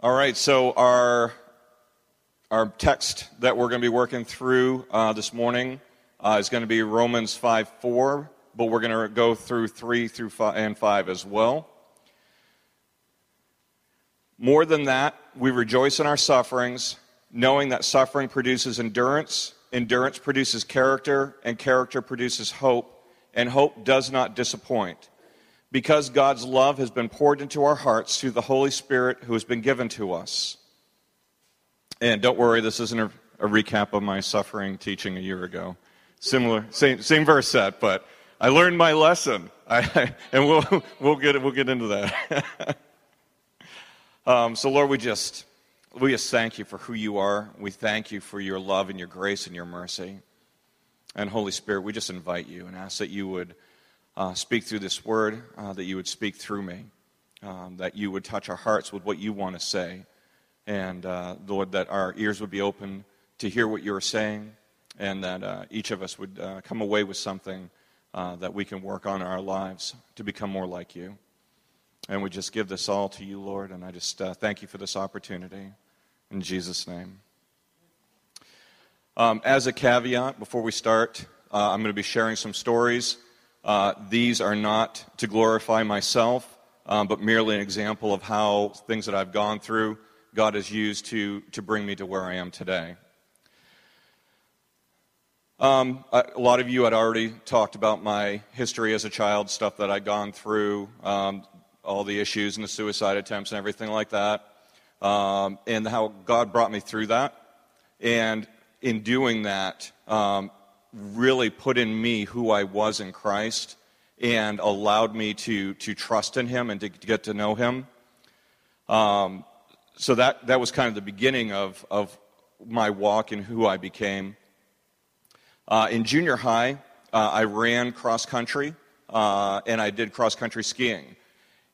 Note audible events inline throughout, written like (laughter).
All right, so our, our text that we're going to be working through uh, this morning uh, is going to be Romans 5 4, but we're going to go through 3 through 5 and 5 as well. More than that, we rejoice in our sufferings, knowing that suffering produces endurance, endurance produces character, and character produces hope, and hope does not disappoint because God's love has been poured into our hearts through the Holy Spirit who has been given to us. And don't worry, this isn't a, a recap of my suffering teaching a year ago. Similar, same, same verse set, but I learned my lesson. (laughs) I, and we'll, we'll, get, we'll get into that. (laughs) um, so, Lord, we just, we just thank you for who you are. We thank you for your love and your grace and your mercy. And Holy Spirit, we just invite you and ask that you would uh, speak through this word, uh, that you would speak through me, um, that you would touch our hearts with what you want to say. And uh, Lord, that our ears would be open to hear what you're saying, and that uh, each of us would uh, come away with something uh, that we can work on in our lives to become more like you. And we just give this all to you, Lord, and I just thank you for this opportunity. In Jesus' name. Um, as a caveat, before we start, I'm going to be sharing some stories uh, these are not to glorify myself, um, but merely an example of how things that I've gone through, God has used to, to bring me to where I am today. Um, a lot of you had already talked about my history as a child, stuff that I'd gone through, um, all the issues and the suicide attempts and everything like that, um, and how God brought me through that. And in doing that, um, really put in me who I was in Christ and allowed me to, to trust in Him and to, get to know Him. Um, so that, that was kind of the beginning of, of my walk and who I became. Uh, in junior high, uh, I ran cross country uh, and I did cross country skiing.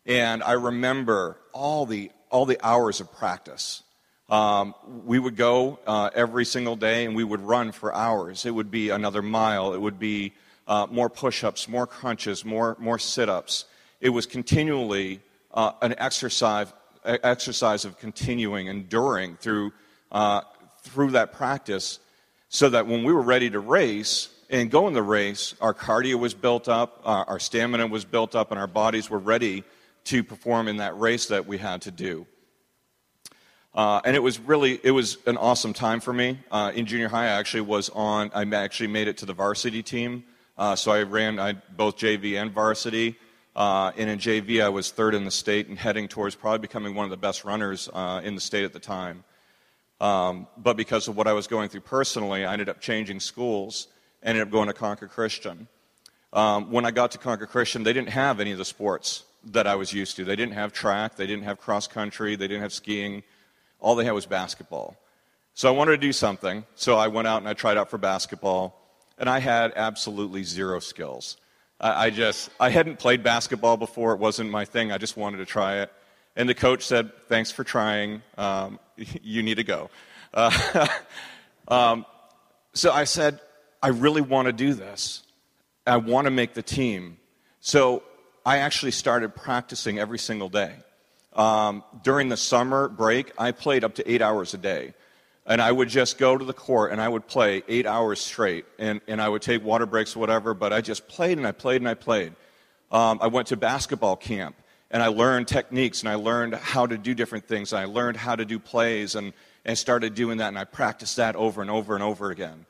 And I remember all the, all the hours of practice. Um, we would go uh, every single day and we would run for hours. It would be another mile. It would be uh, more push ups, more crunches, more, more sit ups. It was continually uh, an exercise, exercise of continuing, enduring through, uh, through that practice so that when we were ready to race and go in the race, our cardio was built up, uh, our stamina was built up, and our bodies were ready to perform in that race that we had to do. Uh, and it was really it was an awesome time for me uh, in junior high. I actually was on. I actually made it to the varsity team, uh, so I ran I, both JV and varsity. Uh, and in JV, I was third in the state and heading towards probably becoming one of the best runners uh, in the state at the time. Um, but because of what I was going through personally, I ended up changing schools. Ended up going to Concord Christian. Um, when I got to Concord Christian, they didn't have any of the sports that I was used to. They didn't have track. They didn't have cross country. They didn't have skiing all they had was basketball. So I wanted to do something. So I went out and I tried out for basketball, and I had absolutely zero skills. I, I just, I hadn't played basketball before. It wasn't my thing. I just wanted to try it. And the coach said, Thanks for trying. Um, (laughs) you need to go. Uh, (laughs) um, so I said, I really want to do this. I want to make the team. So I actually started practicing every single day. Um, during the summer break, I played up to eight hours a day. And I would just go to the court and I would play eight hours straight. And, and I would take water breaks or whatever, but I just played and I played and I played. Um, I went to basketball camp and I learned techniques and I learned how to do different things. And I learned how to do plays and, and started doing that and I practiced that over and over and over again.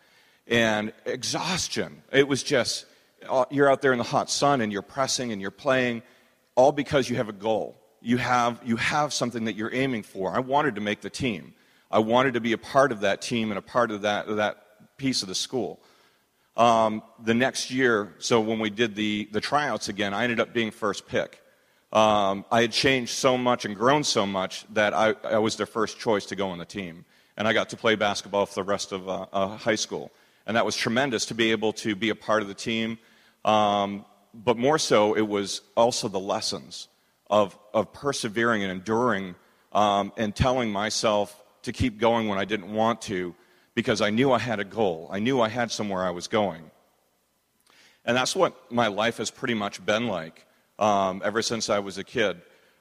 And exhaustion. It was just, uh, you're out there in the hot sun and you're pressing and you're playing, all because you have a goal you have, you have something that you're aiming for. I wanted to make the team. I wanted to be a part of that team and a part of that, that piece of the school. Um, the next year, so when we did the, the tryouts again, I ended up being first pick. Um, I had changed so much and grown so much that I, I, was their first choice to go on the team. And I got to play basketball for the rest of uh, uh, high school. And that was tremendous to be able to be a part of the team. Um, but more so, it was also the lessons of, of persevering and enduring um, and telling myself to keep going when I didn't want to because I knew I had a goal. I knew I had somewhere I was going. And that's what my life has pretty much been like um, ever since I was a kid.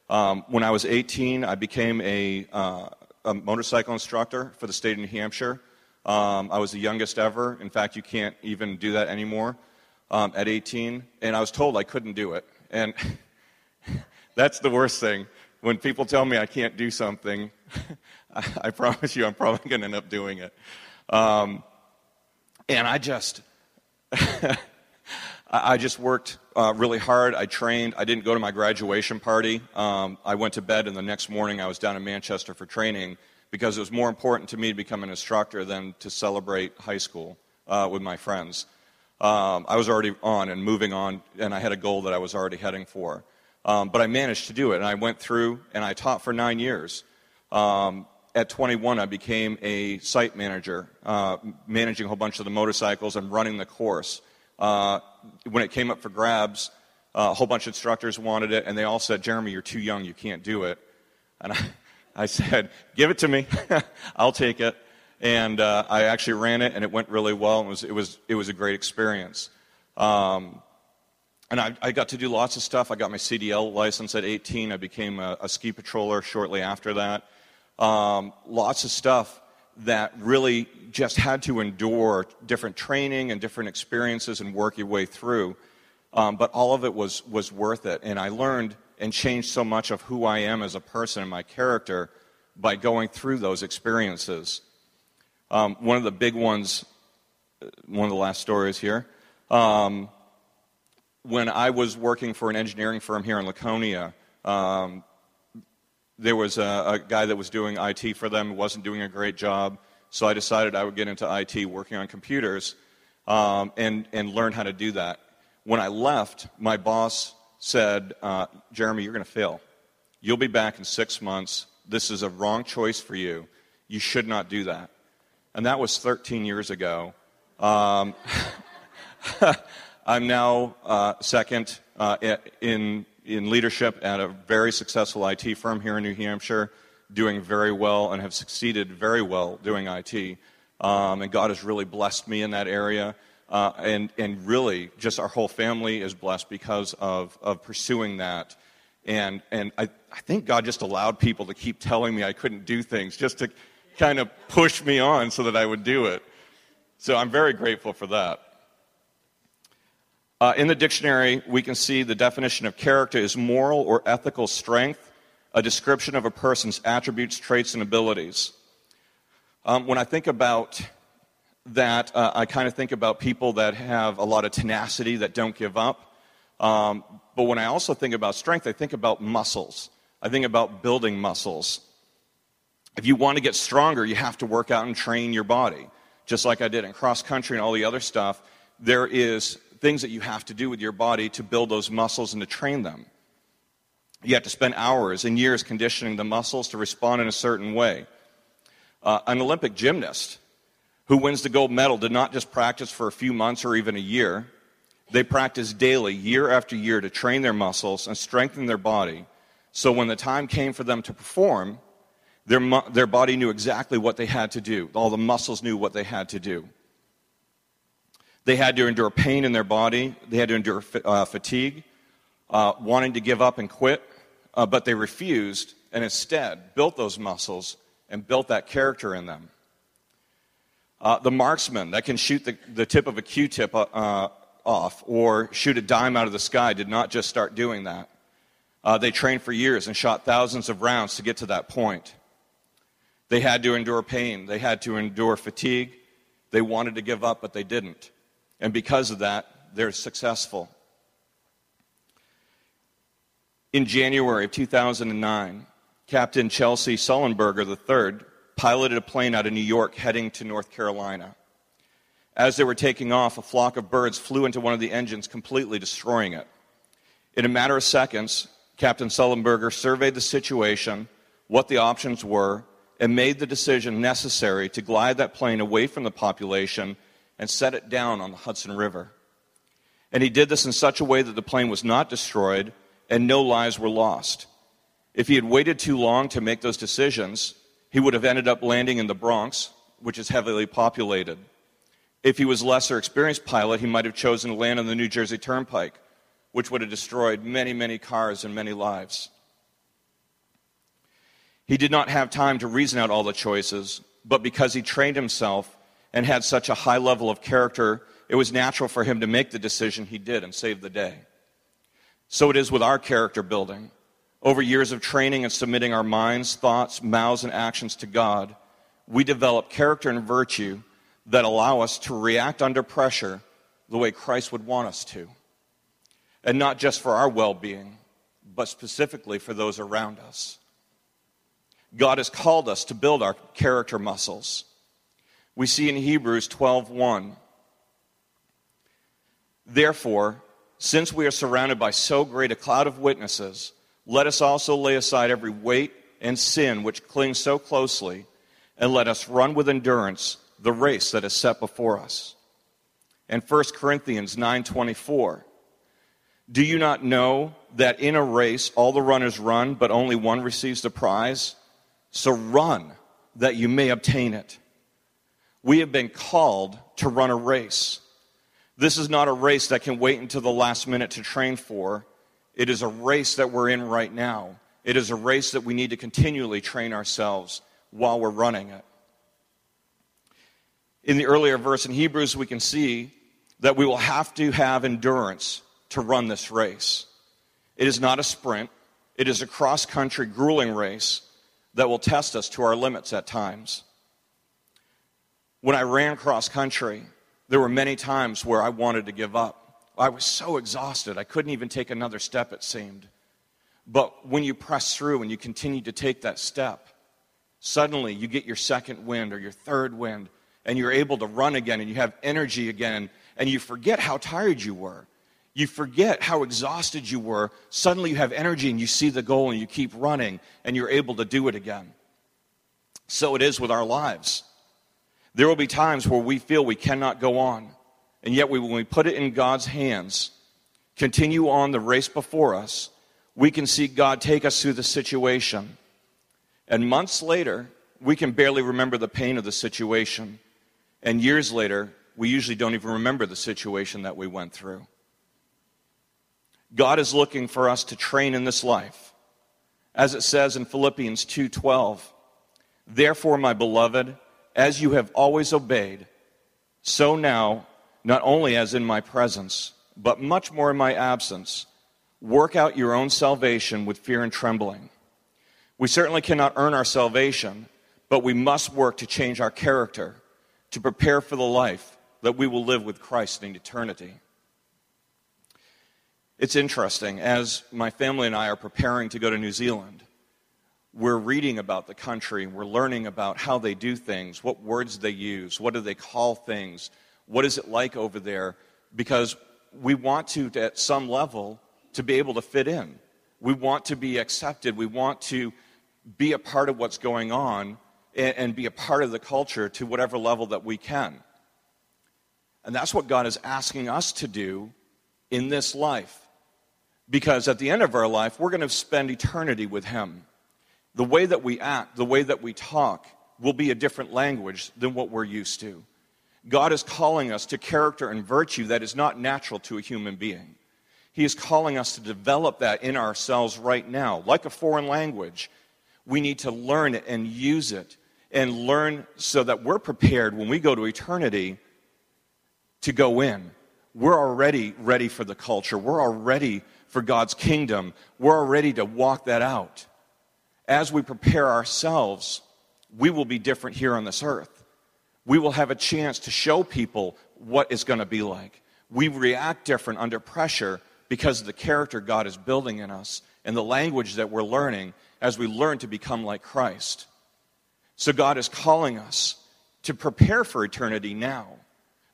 Um, when I was 18, I became a, uh, a, motorcycle instructor for the state of New Hampshire. Um, I was the youngest ever. In fact, you can't even do that anymore um, at 18. And I was told I couldn't do it. And (laughs) that's the worst thing. When people tell me I can't do something, (laughs) I, promise you I'm probably going to end up doing it. Um, and I just, (laughs) I just worked uh, really hard. I trained. I didn't go to my graduation party. Um, I went to bed, and the next morning I was down in Manchester for training because it was more important to me to become an instructor than to celebrate high school uh, with my friends. Um, I was already on and moving on, and I had a goal that I was already heading for. Um, but I managed to do it, and I went through and I taught for nine years. Um, at 21, I became a site manager, uh, managing a whole bunch of the motorcycles and running the course. Uh, when it came up for grabs, uh, a whole bunch of instructors wanted it, and they all said, Jeremy, you're too young, you can't do it. And I, (laughs) I said, Give it to me, (laughs) I'll take it. And uh, I actually ran it, and it went really well. It was, it was, it was a great experience. Um, and I, I, got to do lots of stuff. I got my CDL license at 18. I became a, a ski patroller shortly after that. Um, lots of stuff that really just had to endure different training and different experiences and work your way through. Um, but all of it was, was worth it. And I learned and changed so much of who I am as a person and my character by going through those experiences. Um, one of the big ones, uh, one of the last stories here. When I was working for an engineering firm here in Laconia, um, there was a, a, guy that was doing IT for them, wasn't doing a great job. So I decided I would get into IT, working on computers, um, and, and learn how to do that. When I left, my boss said, uh, Jeremy, you're going to fail. You'll be back in six months. This is a wrong choice for you. You should not do that. And that was 13 years ago. Um, (laughs) I'm now uh, second uh, in, in leadership at a very successful IT firm here in New Hampshire, doing very well and have succeeded very well doing IT. Um, and God has really blessed me in that area. Uh, and, and really, just our whole family is blessed because of, of pursuing that. And, and I, I think God just allowed people to keep telling me I couldn't do things just to kind of push me on so that I would do it. So I'm very grateful for that. Uh, in the dictionary, we can see the definition of character is moral or ethical strength, a description of a person's attributes, traits, and abilities. Um, when I think about that, uh, I kind of think about people that have a lot of tenacity, that don't give up. Um, but when I also think about strength, I think about muscles. I think about building muscles. If you want to get stronger, you have to work out and train your body. Just like I did in cross country and all the other stuff, there is things that you have to do with your body to build those muscles and to train them. You have to spend hours and years conditioning the muscles to respond in a certain way. Uh, an Olympic gymnast who wins the gold medal did not just practice for a few months or even a year. They practiced daily, year after year, to train their muscles and strengthen their body. So when the time came for them to perform, their, their body knew exactly what they had to do. All the muscles knew what they had to do. They had to endure pain in their body, they had to endure uh, fatigue, uh, wanting to give up and quit, uh, but they refused and instead built those muscles and built that character in them. Uh, the marksman that can shoot the, the tip of a Q tip uh, uh, off or shoot a dime out of the sky did not just start doing that. they trained for years and shot thousands of rounds to get to that point. They had to endure pain, they had to endure fatigue. They wanted to give up, but they didn't. And because of that, they're successful. In January of 2009, Captain Chesley Sullenberger III piloted a plane out of New York heading to North Carolina. As they were taking off, a flock of birds flew into one of the engines, completely destroying it. In a matter of seconds, Captain Sullenberger surveyed the situation, what the options were, and made the decision necessary to glide that plane away from the population and set it down on the Hudson River. And he did this in such a way that the plane was not destroyed and no lives were lost. If he had waited too long to make those decisions, he would have ended up landing in the Bronx, which is heavily populated. If he was a lesser experienced pilot, he might have chosen to land on the New Jersey Turnpike, which would have destroyed many, many cars and many lives. He did not have time to reason out all the choices, but because he trained himself and had such a high level of character, it was natural for him to make the decision he did and save the day. So it is with our character building. Over years of training and submitting our minds, thoughts, mouths, and actions to God, we develop character and virtue that allow us to react under pressure the way Christ would want us to. And not just for our well being, but specifically for those around us. God has called us to build our character muscles. We see in Hebrews 12:1 Therefore, since we are surrounded by so great a cloud of witnesses, let us also lay aside every weight and sin which clings so closely, and let us run with endurance the race that is set before us. And 1 Corinthians 9:24 Do you not know that in a race all the runners run, but only one receives the prize? So run that you may obtain it. We have been called to run a race. This is not a race that can wait until the last minute to train for. It is a race that we're in right now. It is a race that we need to continually train ourselves while we're running it. In the earlier verse in Hebrews, we can see that we will have to have endurance to run this race. It is not a sprint, it is a cross country, grueling race that will test us to our limits at times. When I ran cross country, there were many times where I wanted to give up. I was so exhausted, I couldn't even take another step, it seemed. But when you press through and you continue to take that step, suddenly you get your second wind or your third wind, and you're able to run again and you have energy again, and you forget how tired you were. You forget how exhausted you were. Suddenly you have energy and you see the goal and you keep running and you're able to do it again. So it is with our lives. There will be times where we feel we cannot go on. And yet, we, when we put it in God's hands, continue on the race before us, we can see God take us through the situation. And months later, we can barely remember the pain of the situation. And years later, we usually don't even remember the situation that we went through. God is looking for us to train in this life. As it says in Philippians 2:12, "Therefore, my beloved, as you have always obeyed, so now, not only as in my presence, but much more in my absence, work out your own salvation with fear and trembling." We certainly cannot earn our salvation, but we must work to change our character, to prepare for the life that we will live with Christ in eternity. It's interesting, as my family and I are preparing to go to New Zealand, we're reading about the country, we're learning about how they do things, what words they use, what do they call things, what is it like over there, because we want to, at some level, to be able to fit in. We want to be accepted. We want to be a part of what's going on and, and be a part of the culture to whatever level that we can. And that's what God is asking us to do in this life. Because at the end of our life, we're going to spend eternity with Him. The way that we act, the way that we talk, will be a different language than what we're used to. God is calling us to character and virtue that is not natural to a human being. He is calling us to develop that in ourselves right now, like a foreign language. We need to learn it and use it and learn so that we're prepared when we go to eternity to go in. We're already ready for the culture. We're already for God's kingdom. We're already to walk that out. As we prepare ourselves, we will be different here on this earth. We will have a chance to show people what it's going to be like. We react different under pressure because of the character God is building in us and the language that we're learning as we learn to become like Christ. So God is calling us to prepare for eternity now.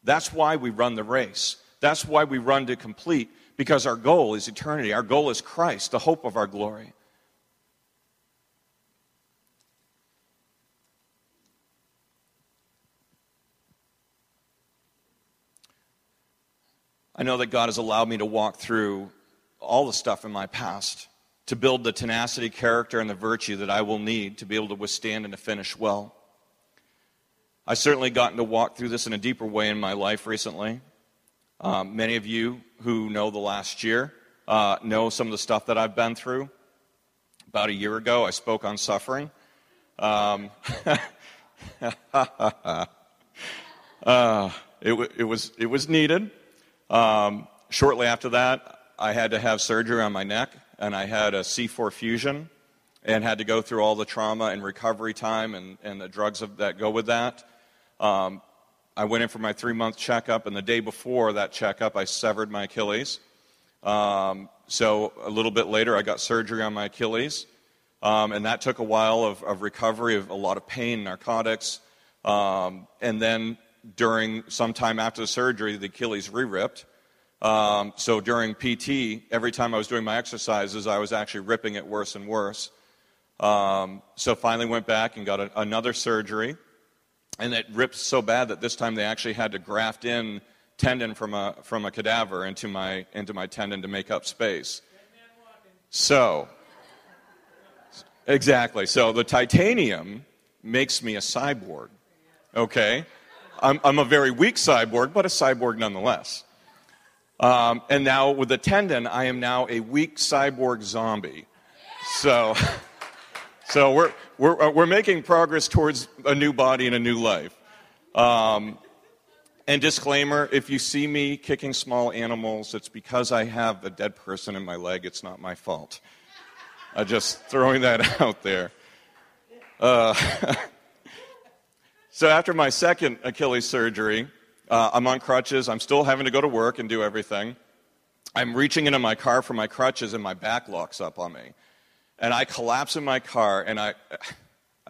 That's why we run the race. That's why we run to complete, because our goal is eternity. Our goal is Christ, the hope of our glory. I know that God has allowed me to walk through all the stuff in my past to build the tenacity, character, and the virtue that I will need to be able to withstand and to finish well. I've certainly gotten to walk through this in a deeper way in my life recently. Um, many of you who know the last year uh, know some of the stuff that I've been through. About a year ago, I spoke on suffering. Um, (laughs) uh, it, w- it, was, it was needed. Um, shortly after that, I had to have surgery on my neck, and I had a C4 fusion and had to go through all the trauma and recovery time and, and the drugs that go with that. Um, I went in for my three month checkup, and the day before that checkup, I severed my Achilles. Um, so a little bit later, I got surgery on my Achilles. Um, and that took a while of, of, recovery, of a lot of pain, narcotics. Um, and then during some time after the surgery, the Achilles re ripped. Um, so during PT, every time I was doing my exercises, I was actually ripping it worse and worse. Um, so finally went back and got a, another surgery. And it ripped so bad that this time they actually had to graft in tendon from a, from a cadaver into my, into my tendon to make up space. So, exactly. So the titanium makes me a cyborg. Okay? I'm, I'm a very weak cyborg, but a cyborg nonetheless. Um, and now with the tendon, I am now a weak cyborg zombie. So, (laughs) so we're, we're, uh, we're making progress towards a new body and a new life. Um, and disclaimer if you see me kicking small animals, it's because I have a dead person in my leg. It's not my fault. I'm just throwing that (laughs) out there. Uh, (laughs) so, after my second Achilles surgery, uh, I'm on crutches. I'm still having to go to work and do everything. I'm reaching into my car for my crutches, and my back locks up on me. And I collapse in my car, and I,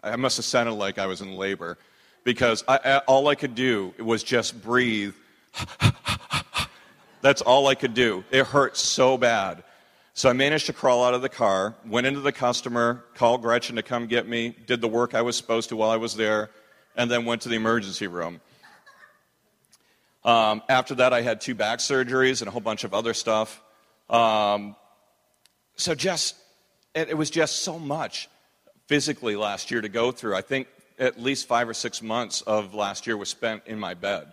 I must have sounded like I was in labor because I, all I could do was just breathe. (laughs) That's all I could do. It hurt so bad. So I managed to crawl out of the car, went into the customer, called Gretchen to come get me, did the work I was supposed to while I was there, and then went to the emergency room. Um, after that, I had two back surgeries and a whole bunch of other stuff. Um, so just, it, it was just so much physically last year to go through. I think at least five or six months of last year was spent in my bed.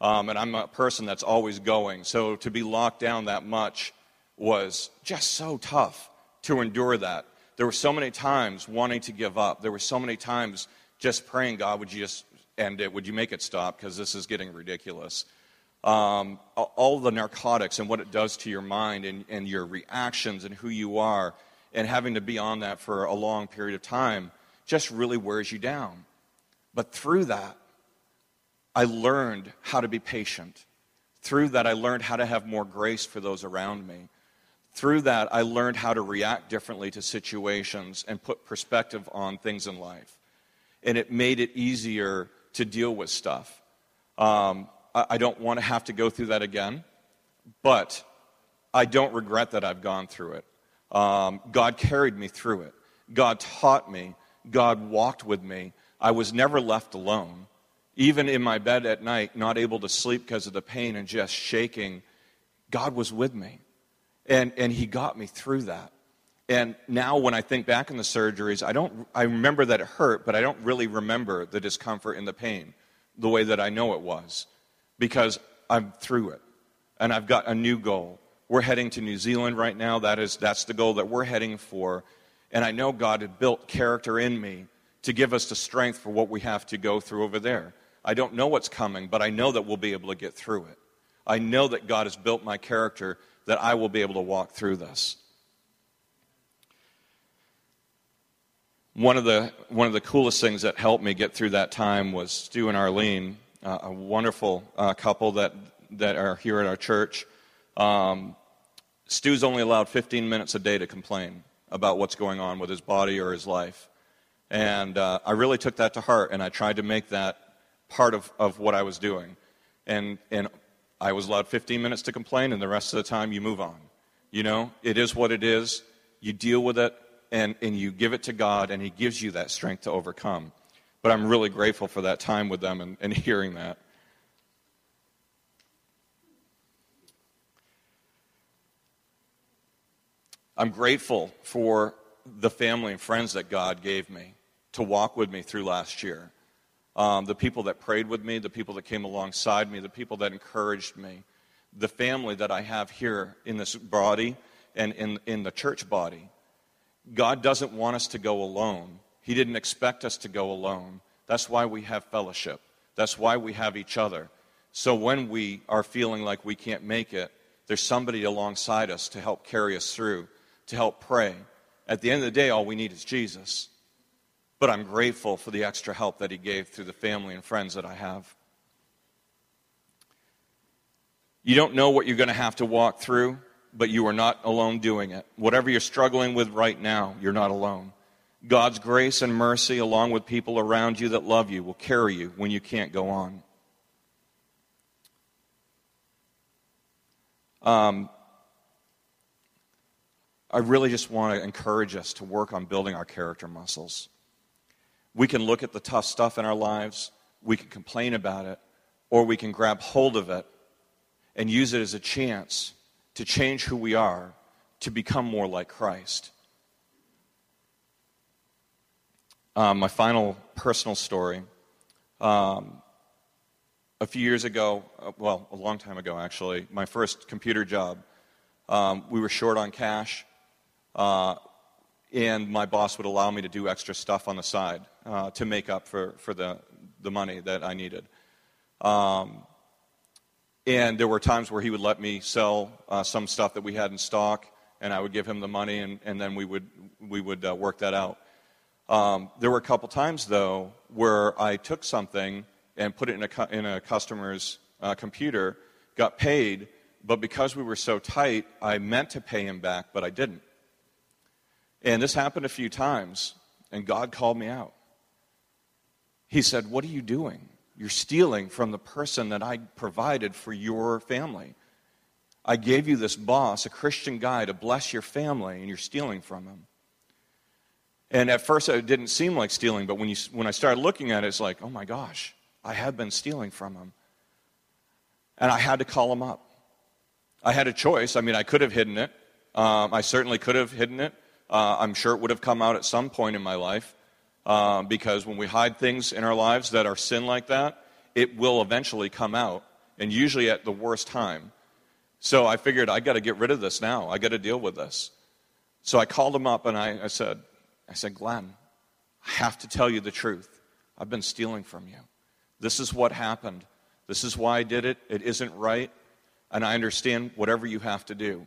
Um, and I'm a person that's always going. So to be locked down that much was just so tough to endure that. There were so many times wanting to give up. There were so many times just praying, God, would you just end it? Would you make it stop? Because this is getting ridiculous. Um, all the narcotics and what it does to your mind and, and your reactions and who you are, and having to be on that for a long period of time just really wears you down. But through that, I learned how to be patient. Through that, I learned how to have more grace for those around me. Through that, I learned how to react differently to situations and put perspective on things in life. And it made it easier to deal with stuff. Um, I, I don't want to have to go through that again, but I don't regret that I've gone through it. Um, God carried me through it. God taught me. God walked with me. I was never left alone. Even in my bed at night, not able to sleep because of the pain and just shaking, God was with me. And, and He got me through that. And now when I think back in the surgeries, I don't I remember that it hurt, but I don't really remember the discomfort and the pain the way that I know it was because I'm through it. And I've got a new goal. We're heading to New Zealand right now. That is that's the goal that we're heading for. And I know God had built character in me to give us the strength for what we have to go through over there. I don't know what's coming, but I know that we'll be able to get through it. I know that God has built my character that I will be able to walk through this. One of the one of the coolest things that helped me get through that time was Stu and Arlene, uh, a wonderful uh, couple that that are here at our church. Um, Stu's only allowed 15 minutes a day to complain about what's going on with his body or his life, and uh, I really took that to heart, and I tried to make that part of, of what I was doing, and and I was allowed 15 minutes to complain, and the rest of the time you move on. You know, it is what it is. You deal with it and, and you give it to God, and He gives you that strength to overcome. But I'm really grateful for that time with them and, and (laughs) hearing that. I'm grateful for the family and friends that God gave me to walk with me through last year. Um, the people that prayed with me, the people that came alongside me, the people that encouraged me, the family that I have here in this body and in, in the church body. God doesn't want us to go alone. He didn't expect us to go alone. That's why we have fellowship. That's why we have each other. So when we are feeling like we can't make it, there's somebody alongside us to help carry us through, to help pray. At the end of the day, all we need is Jesus. But I'm grateful for the extra help that He gave through the family and friends that I have. You don't know what you're going to have to walk through, but you are not alone doing it. Whatever you're struggling with right now, you're not alone. God's grace and mercy, along with people around you that love you, will carry you when you can't go on. Um, I really just want to encourage us to work on building our character muscles. We can look at the tough stuff in our lives, we can complain about it, or we can grab hold of it and use it as a chance to change who we are, to become more like Christ. Um, my final personal story. Um, a few years ago, uh, well, a long time ago actually, my first computer job, um, we were short on cash, uh, and my boss would allow me to do extra stuff on the side uh, to make up for, for the, the money that I needed. Um, and there were times where he would let me sell uh, some stuff that we had in stock, and I would give him the money, and, and then we would, we would uh, work that out. Um, there were a couple times, though, where I took something and put it in a, in a customer's uh, computer, got paid, but because we were so tight, I meant to pay him back, but I didn't. And this happened a few times, and God called me out. He said, What are you doing? You're stealing from the person that I provided for your family. I gave you this boss, a Christian guy, to bless your family, and you're stealing from him. And at first, it didn't seem like stealing, but when, you, when I started looking at it, it's like, oh my gosh, I have been stealing from him. And I had to call him up. I had a choice. I mean, I could have hidden it. Um, I certainly could have hidden it. Uh, I'm sure it would have come out at some point in my life uh, because when we hide things in our lives that are sin like that, it will eventually come out, and usually at the worst time. So I figured I got to get rid of this now. I got to deal with this. So I called him up and I, I said, I said, Glenn, I have to tell you the truth. I've been stealing from you. This is what happened. This is why I did it. It isn't right. And I understand whatever you have to do.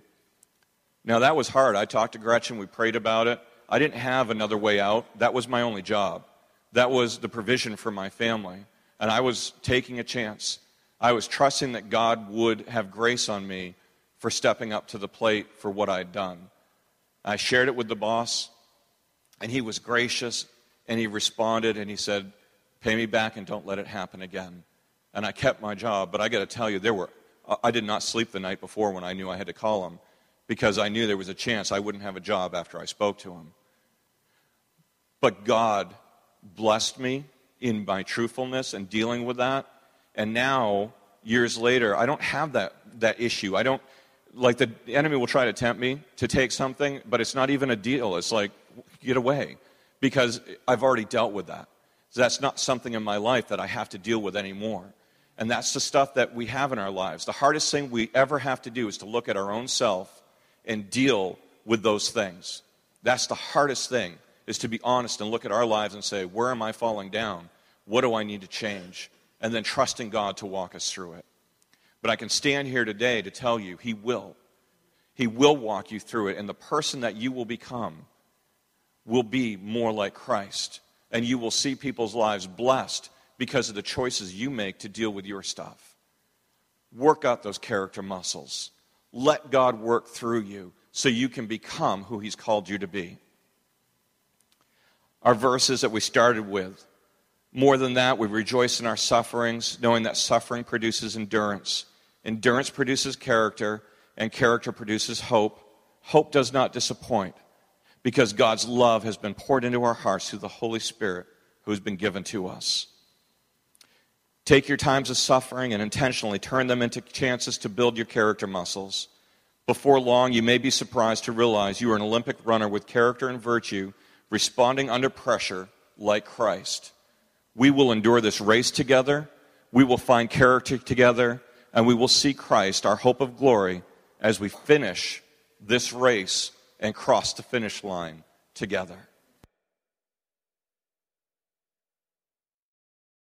Now, that was hard. I talked to Gretchen. We prayed about it. I didn't have another way out. That was my only job. That was the provision for my family. And I was taking a chance. I was trusting that God would have grace on me for stepping up to the plate for what I'd done. I shared it with the boss. And he was gracious and he responded and he said, Pay me back and don't let it happen again. And I kept my job, but I got to tell you, there were, I did not sleep the night before when I knew I had to call him because I knew there was a chance I wouldn't have a job after I spoke to him. But God blessed me in my truthfulness and dealing with that. And now, years later, I don't have that, that issue. I don't, like, the enemy will try to tempt me to take something, but it's not even a deal. It's like, get away because I've already dealt with that. That's not something in my life that I have to deal with anymore. And that's the stuff that we have in our lives. The hardest thing we ever have to do is to look at our own self and deal with those things. That's the hardest thing is to be honest and look at our lives and say, where am I falling down? What do I need to change? And then trusting God to walk us through it. But I can stand here today to tell you, He will. He will walk you through it. And the person that you will become will be more like Christ. And you will see people's lives blessed because of the choices you make to deal with your stuff. Work out those character muscles. Let God work through you so you can become who He's called you to be. Our verses that we started with. More than that, we rejoice in our sufferings, knowing that suffering produces endurance. Endurance produces character, and character produces hope. Hope does not disappoint because God's love has been poured into our hearts through the Holy Spirit who has been given to us. Take your times of suffering and intentionally turn them into chances to build your character muscles. Before long, you may be surprised to realize you are an Olympic runner with character and virtue, responding under pressure like Christ. We will endure this race together, we will find character together, and we will see Christ, our hope of glory, as we finish this race and cross the finish line together.